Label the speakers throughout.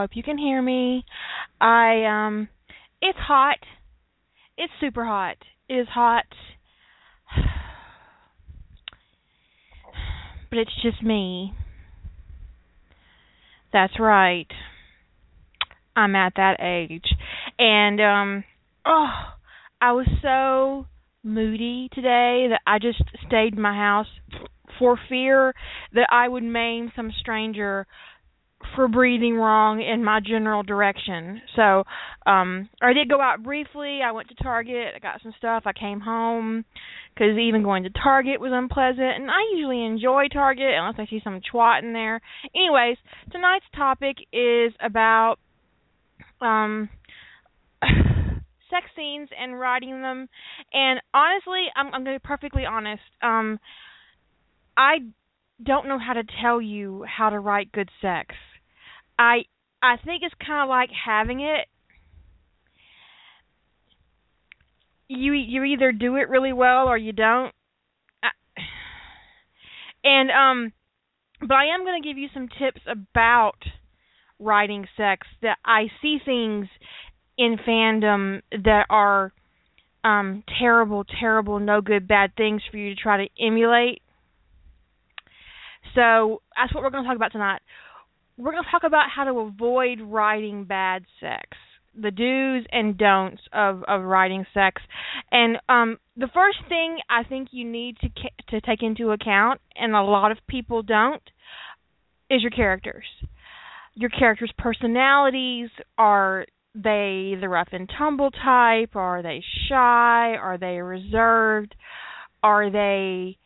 Speaker 1: hope you can hear me. I um it's hot. It's super hot. It is hot. But it's just me. That's right. I'm at that age. And um oh, I was so moody today that I just stayed in my house for fear that I would maim some stranger for breathing wrong in my general direction. So, um I did go out briefly. I went to Target, I got some stuff, I came home cuz even going to Target was unpleasant and I usually enjoy Target unless I see some twat in there. Anyways, tonight's topic is about um sex scenes and writing them and honestly, I'm I'm going to be perfectly honest. Um I don't know how to tell you how to write good sex. I I think it's kind of like having it. You you either do it really well or you don't. And um but I am going to give you some tips about writing sex that I see things in fandom that are um terrible terrible no good bad things for you to try to emulate so that's what we're going to talk about tonight. We're going to talk about how to avoid writing bad sex, the do's and don'ts of of writing sex. And um the first thing I think you need to to take into account and a lot of people don't is your characters. Your characters' personalities are they the rough and tumble type? Are they shy? Are they reserved? Are they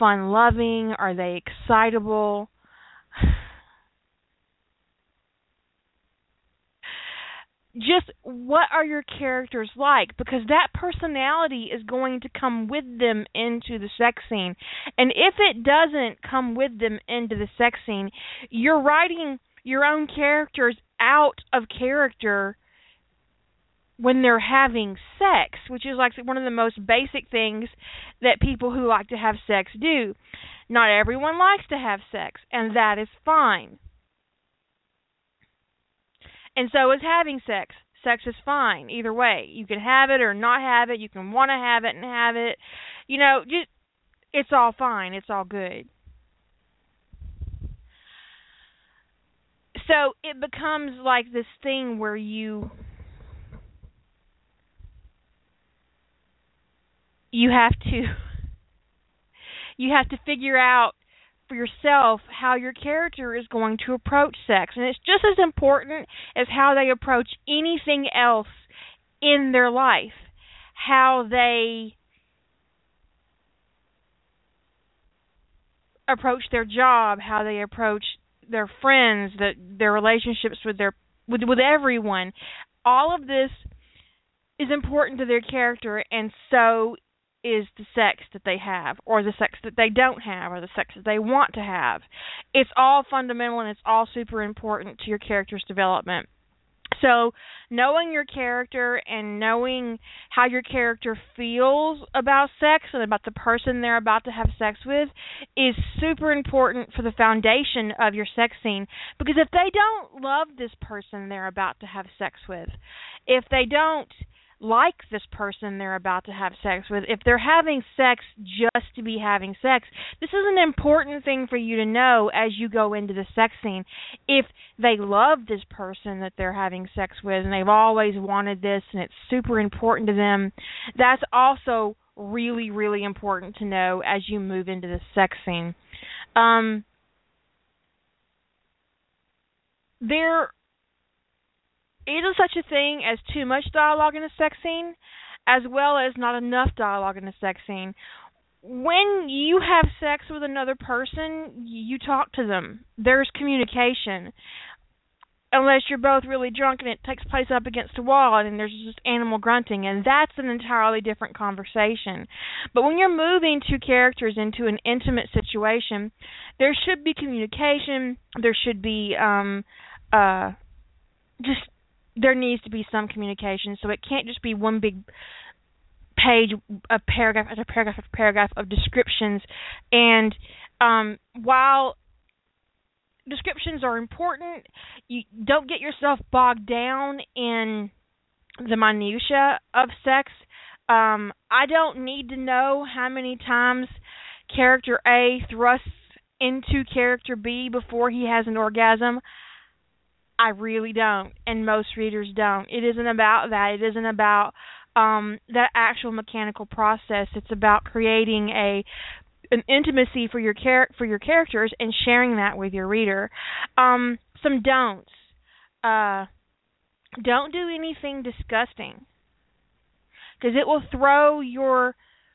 Speaker 1: fun loving? Are they excitable? Just what are your characters like? Because that personality is going to come with them into the sex scene. And if it doesn't come with them into the sex scene, you're writing your own characters out of character when they're having sex, which is like one of the most basic things that people who like to have sex do. Not everyone likes to have sex, and that is fine. And so is having sex. Sex is fine either way. You can have it or not have it. You can want to have it and have it. You know, just it's all fine. It's all good. So it becomes like this thing where you you have to you have to figure out for yourself how your character is going to approach sex. And it's just as important as how they approach anything else in their life how they approach their job how they approach their friends that their relationships with their with with everyone. All of this is important to their character and so is the sex that they have or the sex that they don't have or the sex that they want to have. It's all fundamental and it's all super important to your character's development. So, knowing your character and knowing how your character feels about sex and about the person they're about to have sex with is super important for the foundation of your sex scene. Because if they don't love this person they're about to have sex with, if they don't like this person they're about to have sex with. If they're having sex just to be having sex, this is an important thing for you to know as you go into the sex scene. If they love this person that they're having sex with and they've always wanted this and it's super important to them, that's also really really important to know as you move into the sex scene. Um there is such a thing as too much dialogue in a sex scene, as well as not enough dialogue in a sex scene. When you have sex with another person, you talk to them. There's communication. Unless you're both really drunk and it takes place up against a wall and there's just animal grunting, and that's an entirely different conversation. But when you're moving two characters into an intimate situation, there should be communication. There should be um uh just there needs to be some communication. So it can't just be one big page, a paragraph after paragraph after paragraph of descriptions. And um, while descriptions are important. You don't get yourself bogged down in the minutia of sex. Um, I don't need to know how many times character A thrusts into character B before he has an orgasm. I really don't, and most readers don't. It isn't about that. It isn't about um that actual mechanical process. It's about creating a an intimacy for your char- for your characters and sharing that with your reader. Um some don'ts. Uh don't do anything disgusting because it will throw your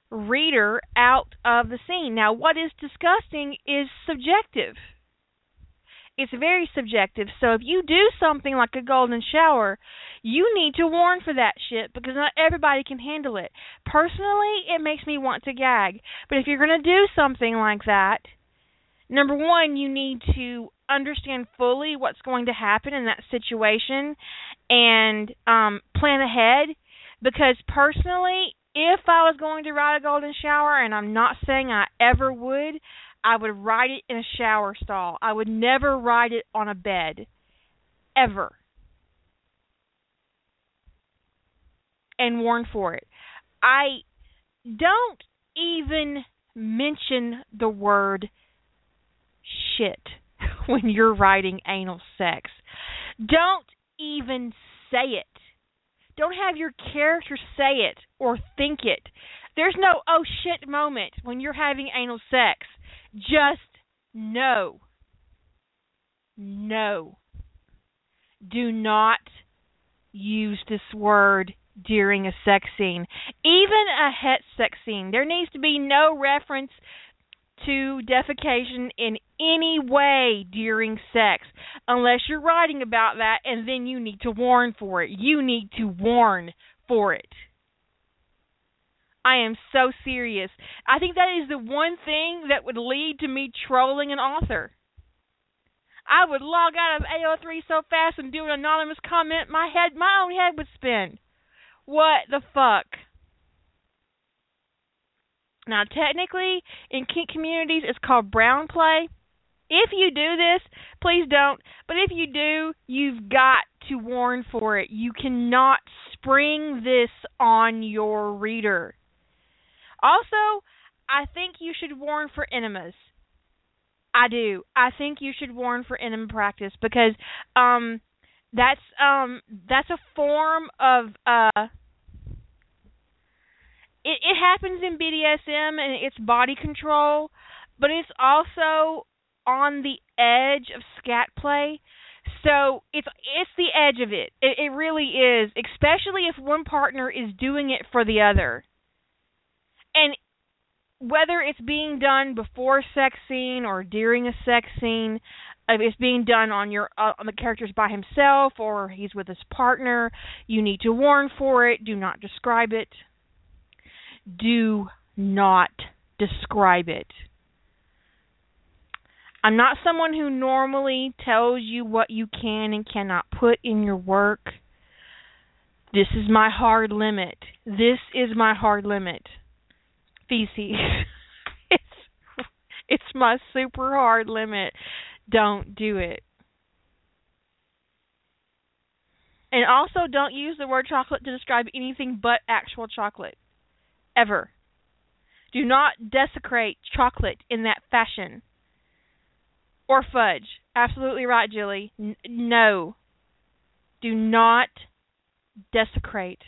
Speaker 1: reader out of the scene. Now, what is disgusting is subjective. It's very subjective. So if you do something like a golden shower, you need to warn for that shit because not everybody can handle it. Personally, it makes me want to gag. But if you're going to do something like that, number one, you need to understand fully what's going to happen in that situation and um plan ahead because personally if I was going to ride a golden shower and I'm not saying I ever would, I would ride it in a shower stall. I would never ride it on a bed ever. And warn for it. I don't even mention the word shit when you're writing anal sex. Don't even say it. Don't have your character say it or think it. There's no oh shit moment when you're having anal sex. Just no. No. Do not use this word during a sex scene. Even a het sex scene. There needs to be no reference to defecation in any way during sex unless you're writing about that and then you need to warn for it. You need to warn for it. I am so serious. I think that is the one thing that would lead to me trolling an author. I would log out of AO3 so fast and do an anonymous comment, my head, my own head would spin. What the fuck? Now, technically, in kink communities, it's called brown play. If you do this, please don't. But if you do, you've got to warn for it. You cannot spring this on your reader. Also, I think you should warn for enemas. I do. I think you should warn for enema practice because um that's um that's a form of uh it, it happens in BDSM and it's body control, but it's also on the edge of scat play. So it's it's the edge of it. It, it really is, especially if one partner is doing it for the other. And whether it's being done before a sex scene or during a sex scene, if it's being done on your uh, on the characters by himself or he's with his partner, you need to warn for it. Do not describe it do not describe it. I'm not someone who normally tells you what you can and cannot put in your work. This is my hard limit. This is my hard limit. Feces. it's it's my super hard limit. Don't do it. And also don't use the word chocolate to describe anything but actual chocolate ever. Do not desecrate chocolate in that fashion. Or fudge. Absolutely right, Julie. N- no. Do not desecrate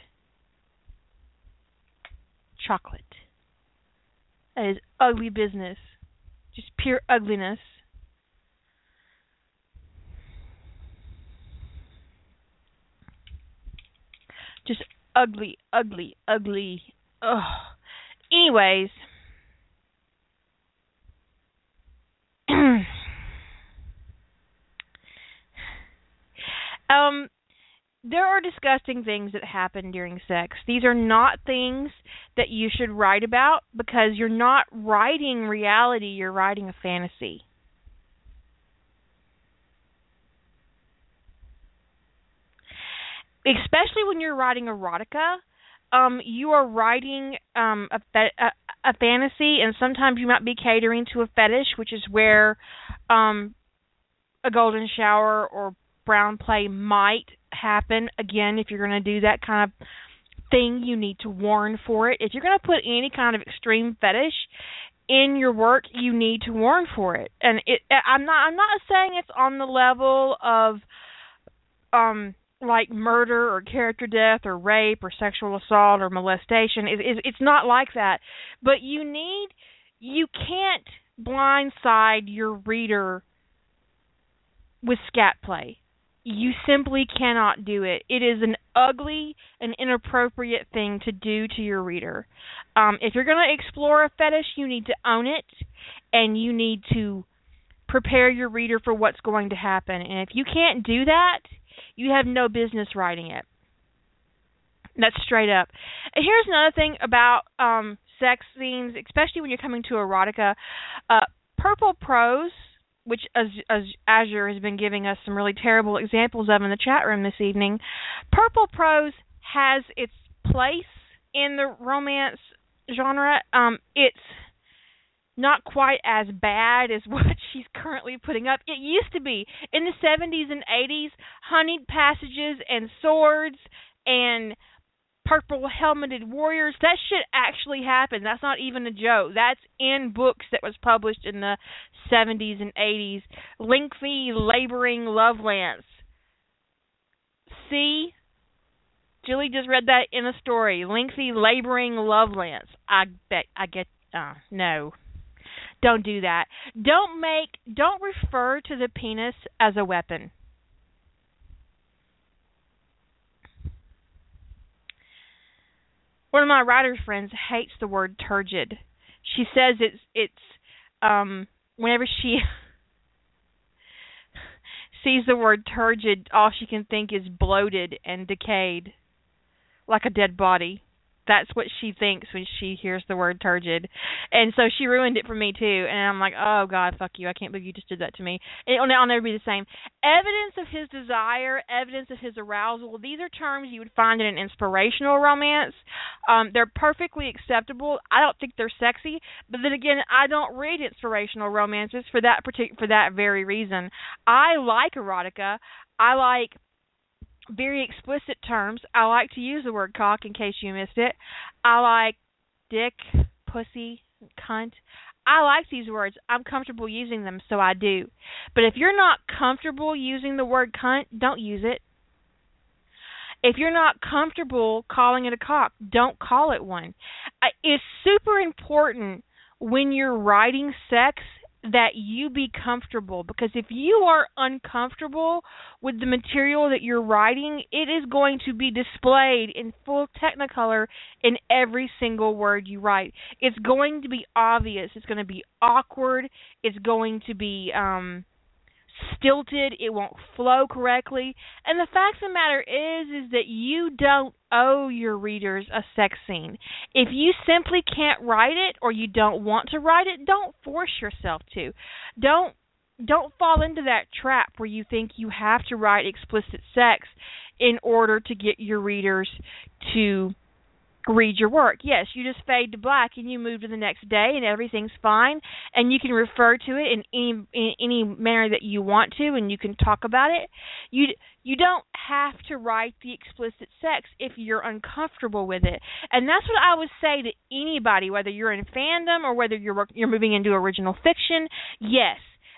Speaker 1: chocolate. That is ugly business. Just pure ugliness. Just ugly, ugly, ugly, Ugh. Anyways. um there are disgusting things that happen during sex. These are not things that you should write about because you're not writing reality, you're writing a fantasy. Especially when you're writing erotica, um you are writing um a, fe- a a fantasy and sometimes you might be catering to a fetish which is where um a golden shower or brown play might happen. Again, if you're going to do that kind of thing, you need to warn for it. If you're going to put any kind of extreme fetish in your work, you need to warn for it. And it I'm not I'm not saying it's on the level of um like murder or character death or rape or sexual assault or molestation. It, it, it's not like that. But you need you can't blindside your reader with scat play. You simply cannot do it. It is an ugly and inappropriate thing to do to your reader. Um, if you're going to explore a fetish, you need to own it and you need to prepare your reader for what's going to happen. And if you can't do that, you have no business writing it. That's straight up. And here's another thing about um, sex scenes, especially when you're coming to erotica. Uh, purple prose which as, as Azure has been giving us some really terrible examples of in the chat room this evening, purple prose has its place in the romance genre. Um, it's not quite as bad as what she's currently putting up. It used to be in the 70s and 80s, honeyed passages and swords and purple helmeted warriors. That shit actually happened. That's not even a joke. That's in books that was published in the 70s and 80s. Lengthy laboring love lance. See? Julie just read that in a story. Lengthy laboring love lance. I bet I get uh no. Don't do that. Don't make don't refer to the penis as a weapon. One of my writer friends hates the word turgid. She says it's it's um whenever she sees the word turgid, all she can think is bloated and decayed, like a dead body that's what she thinks when she hears the word turgid. And so she ruined it for me too. And I'm like, oh God, fuck you. I can't believe you just did that to me. And it'll, I'll never be the same. Evidence of his desire, evidence of his arousal. These are terms you would find in an inspirational romance. Um, they're perfectly acceptable. I don't think they're sexy, but then again, I don't read inspirational romances for that particular for that very reason. I like erotica. I like very explicit terms. I like to use the word cock in case you missed it. I like dick, pussy, cunt. I like these words. I'm comfortable using them, so I do. But if you're not comfortable using the word cunt, don't use it. If you're not comfortable calling it a cock, don't call it one. It's super important when you're writing sex that you be comfortable because if you are uncomfortable with the material that you're writing, it is going to be displayed in full technicolor in every single word you write. It's going to be obvious, it's going to be awkward, it's going to be um stilted, it won't flow correctly. And the fact of the matter is is that you don't owe your readers a sex scene. If you simply can't write it or you don't want to write it, don't force yourself to. Don't don't fall into that trap where you think you have to write explicit sex in order to get your readers to read your work. Yes, you just fade to black and you move to the next day and everything's fine and you can refer to it in any in any manner that you want to and you can talk about it. You you don't have to write the explicit sex if you're uncomfortable with it. And that's what I would say to anybody whether you're in fandom or whether you're you're moving into original fiction. Yes,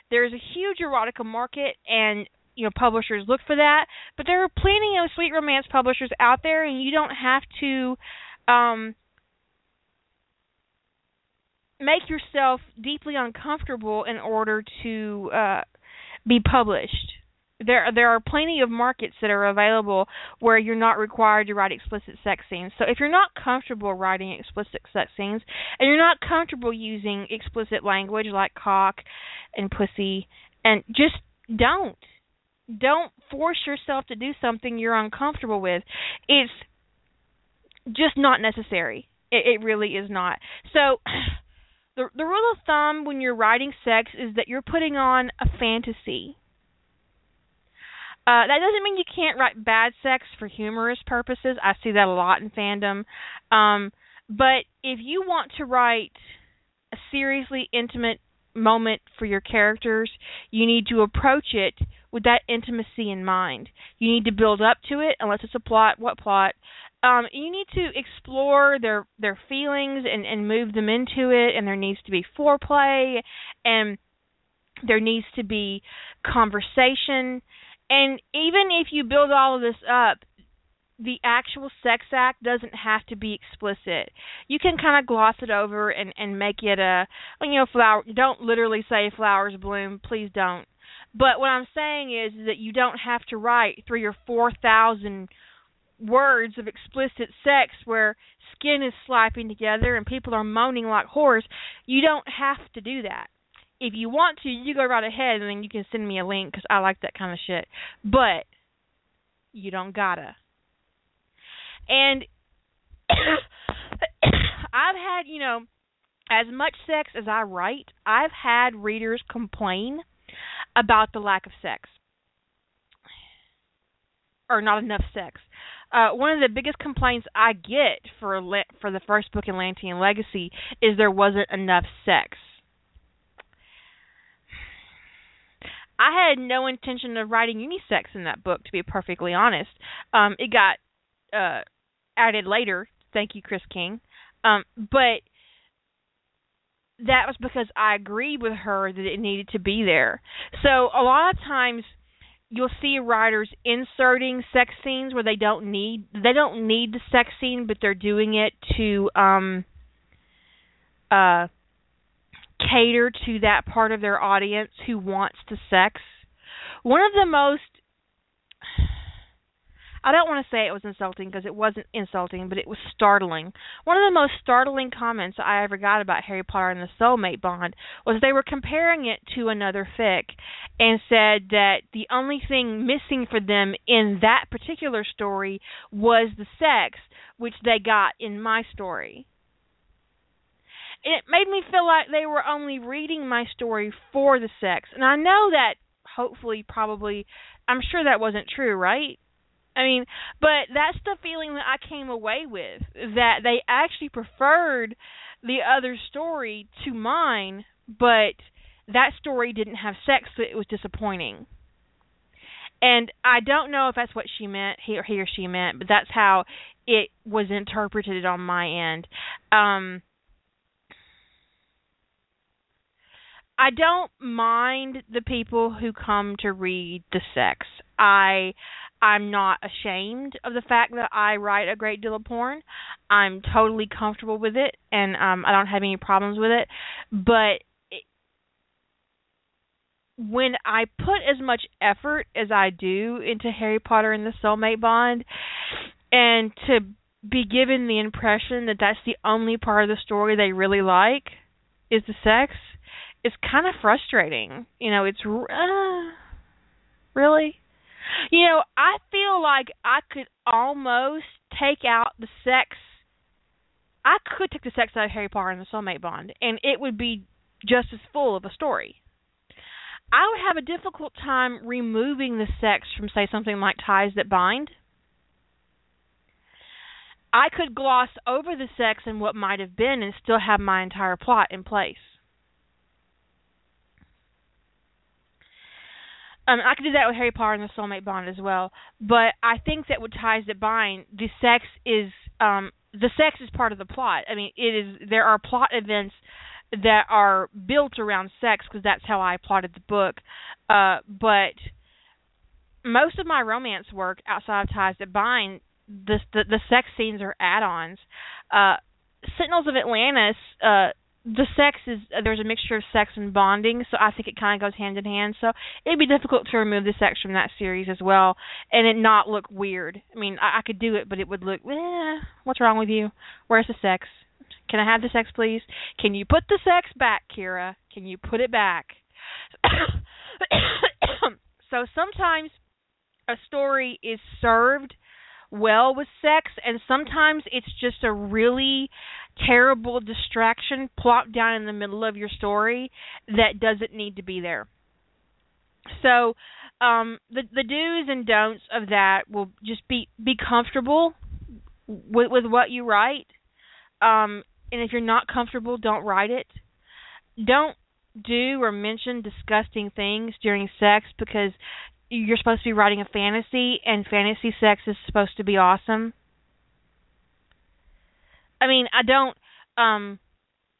Speaker 1: there's a huge erotica market and you know publishers look for that but there are plenty of sweet romance publishers out there and you don't have to um, make yourself deeply uncomfortable in order to uh, be published. There, there are plenty of markets that are available where you're not required to write explicit sex scenes. So if you're not comfortable writing explicit sex scenes, and you're not comfortable using explicit language like cock and pussy, and just don't, don't force yourself to do something you're uncomfortable with. It's just not necessary. It, it really is not. So the the rule of thumb when you're writing sex is that you're putting on a fantasy. Uh, that doesn't mean you can't write bad sex for humorous purposes. I see that a lot in fandom. Um, but if you want to write a seriously intimate moment for your characters, you need to approach it with that intimacy in mind. You need to build up to it, unless it's a plot. What plot? Um, you need to explore their their feelings and and move them into it, and there needs to be foreplay, and there needs to be conversation, and even if you build all of this up, the actual sex act doesn't have to be explicit. You can kind of gloss it over and and make it a you know flower. Don't literally say flowers bloom. Please don't. But what I'm saying is that you don't have to write three or four thousand words of explicit sex where skin is slapping together and people are moaning like whores. You don't have to do that. If you want to, you go right ahead and then you can send me a link because I like that kind of shit. But you don't gotta. And I've had, you know, as much sex as I write, I've had readers complain about the lack of sex or not enough sex. Uh, one of the biggest complaints I get for Le- for the first book in Legacy is there wasn't enough sex. I had no intention of writing unisex in that book, to be perfectly honest. Um, it got uh, added later. Thank you, Chris King. Um, but that was because I agreed with her that it needed to be there. So a lot of times you'll see writers inserting sex scenes where they don't need they don't need the sex scene, but they're doing it to um uh cater to that part of their audience who wants the sex. One of the most I don't want to say it was insulting because it wasn't insulting, but it was startling. One of the most startling comments I ever got about Harry Potter and the Soulmate Bond was they were comparing it to another fic and said that the only thing missing for them in that particular story was the sex, which they got in my story. It made me feel like they were only reading my story for the sex. And I know that hopefully probably I'm sure that wasn't true, right? I mean, but that's the feeling that I came away with that they actually preferred the other story to mine, but that story didn't have sex, so it was disappointing. And I don't know if that's what she meant, he or he or she meant, but that's how it was interpreted on my end. Um I don't mind the people who come to read the sex. I I'm not ashamed of the fact that I write a great deal of porn. I'm totally comfortable with it and um I don't have any problems with it. But it, when I put as much effort as I do into Harry Potter and the Soulmate Bond and to be given the impression that that's the only part of the story they really like is the sex, it's kind of frustrating. You know, it's uh, really you know, I feel like I could almost take out the sex. I could take the sex out of Harry Potter and the Soulmate Bond, and it would be just as full of a story. I would have a difficult time removing the sex from, say, something like Ties That Bind. I could gloss over the sex and what might have been and still have my entire plot in place. Um, I could do that with Harry Potter and the Soulmate Bond as well. But I think that with Ties That Bind, the sex is um the sex is part of the plot. I mean, it is there are plot events that are built around sex because that's how I plotted the book. Uh, but most of my romance work outside of Ties That Bind, the the, the sex scenes are add-ons. Uh, Sentinels of Atlantis uh, the sex is there's a mixture of sex and bonding, so I think it kind of goes hand in hand. So it'd be difficult to remove the sex from that series as well, and it not look weird. I mean, I, I could do it, but it would look. Eh, what's wrong with you? Where's the sex? Can I have the sex, please? Can you put the sex back, Keira? Can you put it back? so sometimes a story is served well with sex, and sometimes it's just a really terrible distraction plopped down in the middle of your story that doesn't need to be there. So, um, the the do's and don'ts of that will just be be comfortable with with what you write. Um, and if you're not comfortable, don't write it. Don't do or mention disgusting things during sex because you're supposed to be writing a fantasy and fantasy sex is supposed to be awesome. I mean, I don't um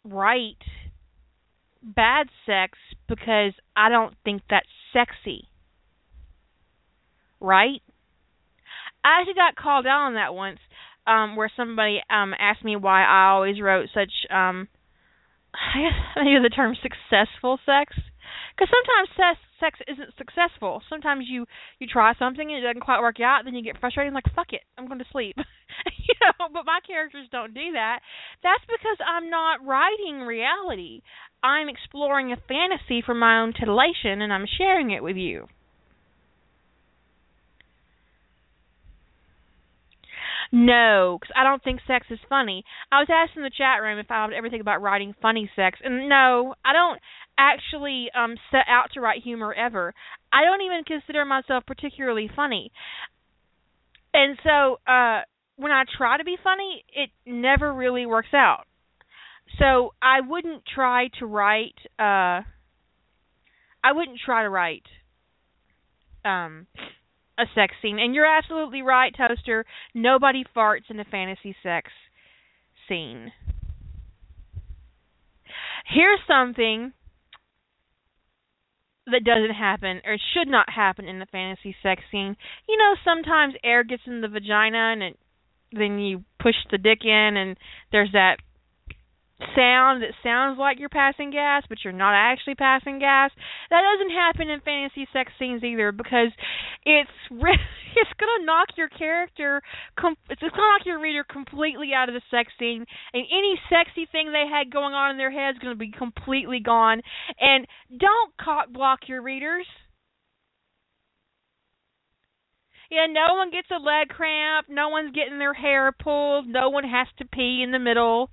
Speaker 1: write bad sex because I don't think that's sexy. Right? I actually got called out on that once, um, where somebody um asked me why I always wrote such um I guess maybe the term successful sex because sometimes sex isn't successful. Sometimes you you try something and it doesn't quite work out, then you get frustrated and like fuck it, I'm going to sleep. you know, but my characters don't do that. That's because I'm not writing reality. I'm exploring a fantasy for my own titillation and I'm sharing it with you. No, because I don't think sex is funny. I was asked in the chat room if I would ever think about writing funny sex, and no, I don't actually um set out to write humor ever. I don't even consider myself particularly funny. And so uh when I try to be funny, it never really works out. So I wouldn't try to write uh I wouldn't try to write um a sex scene. And you're absolutely right, Toaster. Nobody farts in a fantasy sex scene. Here's something that doesn't happen or should not happen in the fantasy sex scene. You know, sometimes air gets in the vagina and it, then you push the dick in and there's that sound that sounds like you're passing gas, but you're not actually passing gas. That doesn't happen in fantasy sex scenes either because it's re- it's gonna knock your character, com- it's gonna knock your reader completely out of the sex scene, and any sexy thing they had going on in their head is gonna be completely gone. And don't cock block your readers. Yeah, no one gets a leg cramp. No one's getting their hair pulled. No one has to pee in the middle.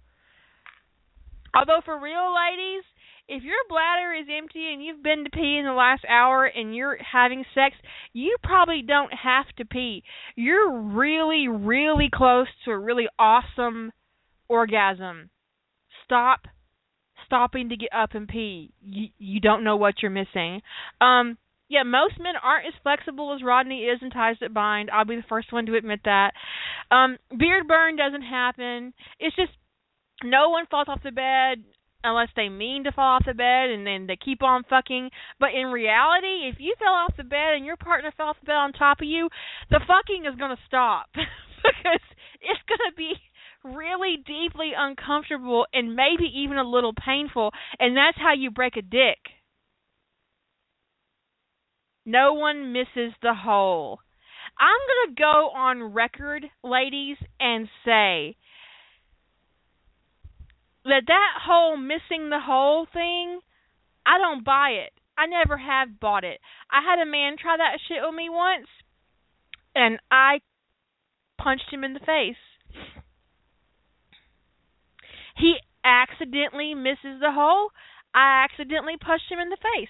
Speaker 1: Although for real ladies, if your bladder is empty and you've been to pee in the last hour and you're having sex, you probably don't have to pee. You're really, really close to a really awesome orgasm. Stop stopping to get up and pee. You you don't know what you're missing. Um yeah, most men aren't as flexible as Rodney is in ties that bind. I'll be the first one to admit that. Um beard burn doesn't happen. It's just no one falls off the bed unless they mean to fall off the bed and then they keep on fucking. But in reality, if you fell off the bed and your partner fell off the bed on top of you, the fucking is going to stop because it's going to be really deeply uncomfortable and maybe even a little painful, and that's how you break a dick. No one misses the hole. I'm going to go on record, ladies, and say that that whole missing the hole thing, I don't buy it. I never have bought it. I had a man try that shit with me once, and I punched him in the face. He accidentally misses the hole. I accidentally punched him in the face.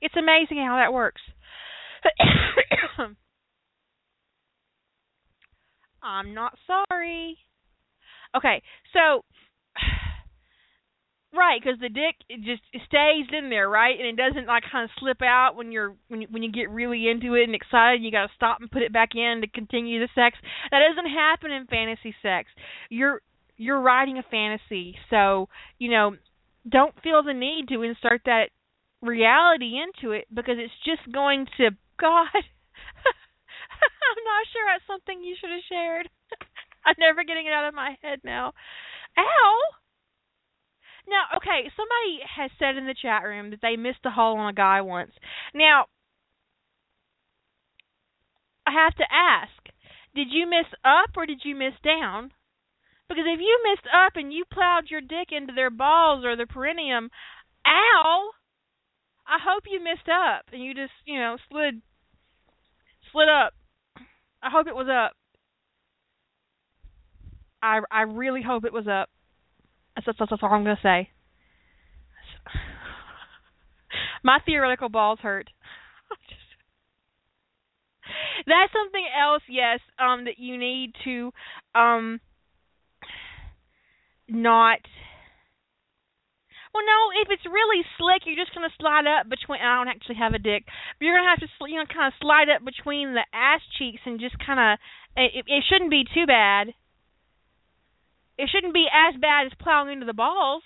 Speaker 1: It's amazing how that works. I'm not sorry. Okay, so right, because the dick it just it stays in there, right, and it doesn't like kind of slip out when you're when you, when you get really into it and excited. You got to stop and put it back in to continue the sex. That doesn't happen in fantasy sex. You're you're writing a fantasy, so you know don't feel the need to insert that reality into it because it's just going to God. I'm not sure that's something you should have shared. I'm never getting it out of my head now. Ow! Now, okay, somebody has said in the chat room that they missed a hole on a guy once. Now, I have to ask, did you miss up or did you miss down? Because if you missed up and you plowed your dick into their balls or their perineum, ow! I hope you missed up and you just, you know, slid slid up. I hope it was up. I I really hope it was up. That's, that's, that's all I'm gonna say. My theoretical balls hurt. that's something else, yes, um, that you need to um not Well, no, if it's really slick, you're just gonna slide up between. I don't actually have a dick, but you're gonna have to, you know, kind of slide up between the ass cheeks and just kind of. It, it shouldn't be too bad. It shouldn't be as bad as plowing into the balls.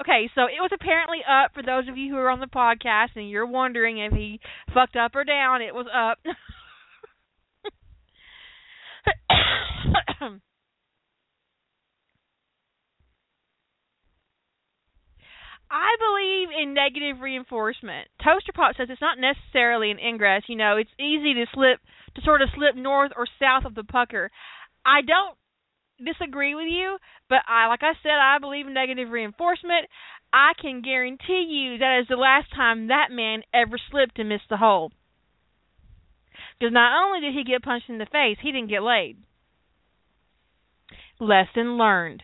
Speaker 1: Okay, so it was apparently up for those of you who are on the podcast and you're wondering if he fucked up or down. It was up. I believe in negative reinforcement. Toaster Pop says it's not necessarily an ingress. You know, it's easy to slip to sort of slip north or south of the pucker. I don't disagree with you, but I like I said, I believe in negative reinforcement. I can guarantee you that is the last time that man ever slipped and missed the hole. Because not only did he get punched in the face, he didn't get laid. Lesson learned.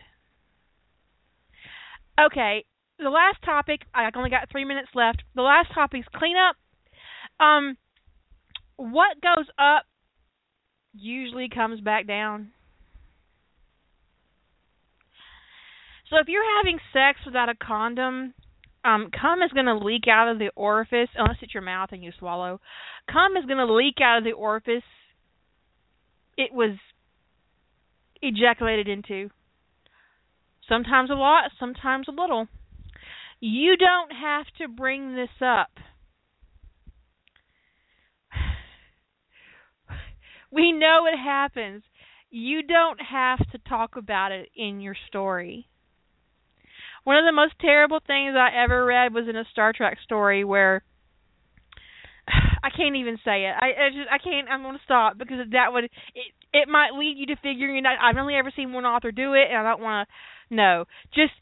Speaker 1: Okay, the last topic, I only got three minutes left. The last topic is cleanup. Um, what goes up usually comes back down. So if you're having sex without a condom, um, cum is going to leak out of the orifice, unless it's your mouth and you swallow. Cum is going to leak out of the orifice it was ejaculated into. Sometimes a lot, sometimes a little. You don't have to bring this up. We know it happens. You don't have to talk about it in your story. One of the most terrible things I ever read was in a Star Trek story where I can't even say it. I, I just I can't. I'm gonna stop because that would it it might lead you to figuring out. I've only ever seen one author do it, and I don't want to. No, just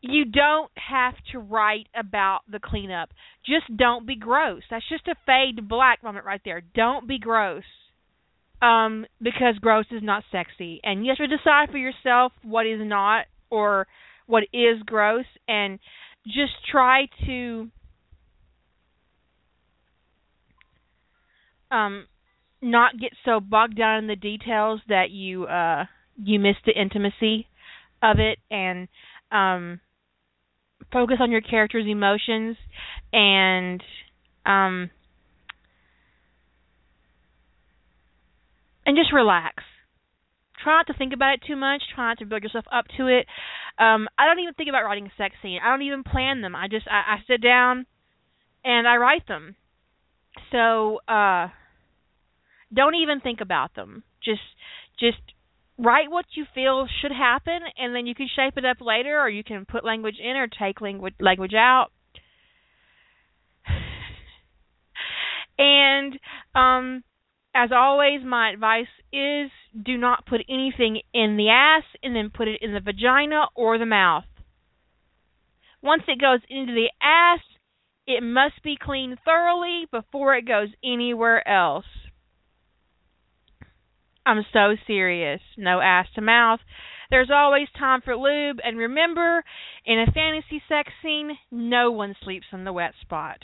Speaker 1: you don't have to write about the cleanup. Just don't be gross. That's just a fade black moment right there. Don't be gross. Um, because gross is not sexy. And you have to decide for yourself what is not or what is gross and just try to um not get so bogged down in the details that you uh you miss the intimacy of it and um focus on your character's emotions and um and just relax. Try not to think about it too much. Try not to build yourself up to it. Um, I don't even think about writing a sex scene. I don't even plan them. I just I, I sit down and I write them. So uh don't even think about them. Just just write what you feel should happen and then you can shape it up later or you can put language in or take language language out and um as always my advice is do not put anything in the ass and then put it in the vagina or the mouth once it goes into the ass it must be cleaned thoroughly before it goes anywhere else I'm so serious. No ass to mouth. There's always time for lube. And remember, in a fantasy sex scene, no one sleeps on the wet spot.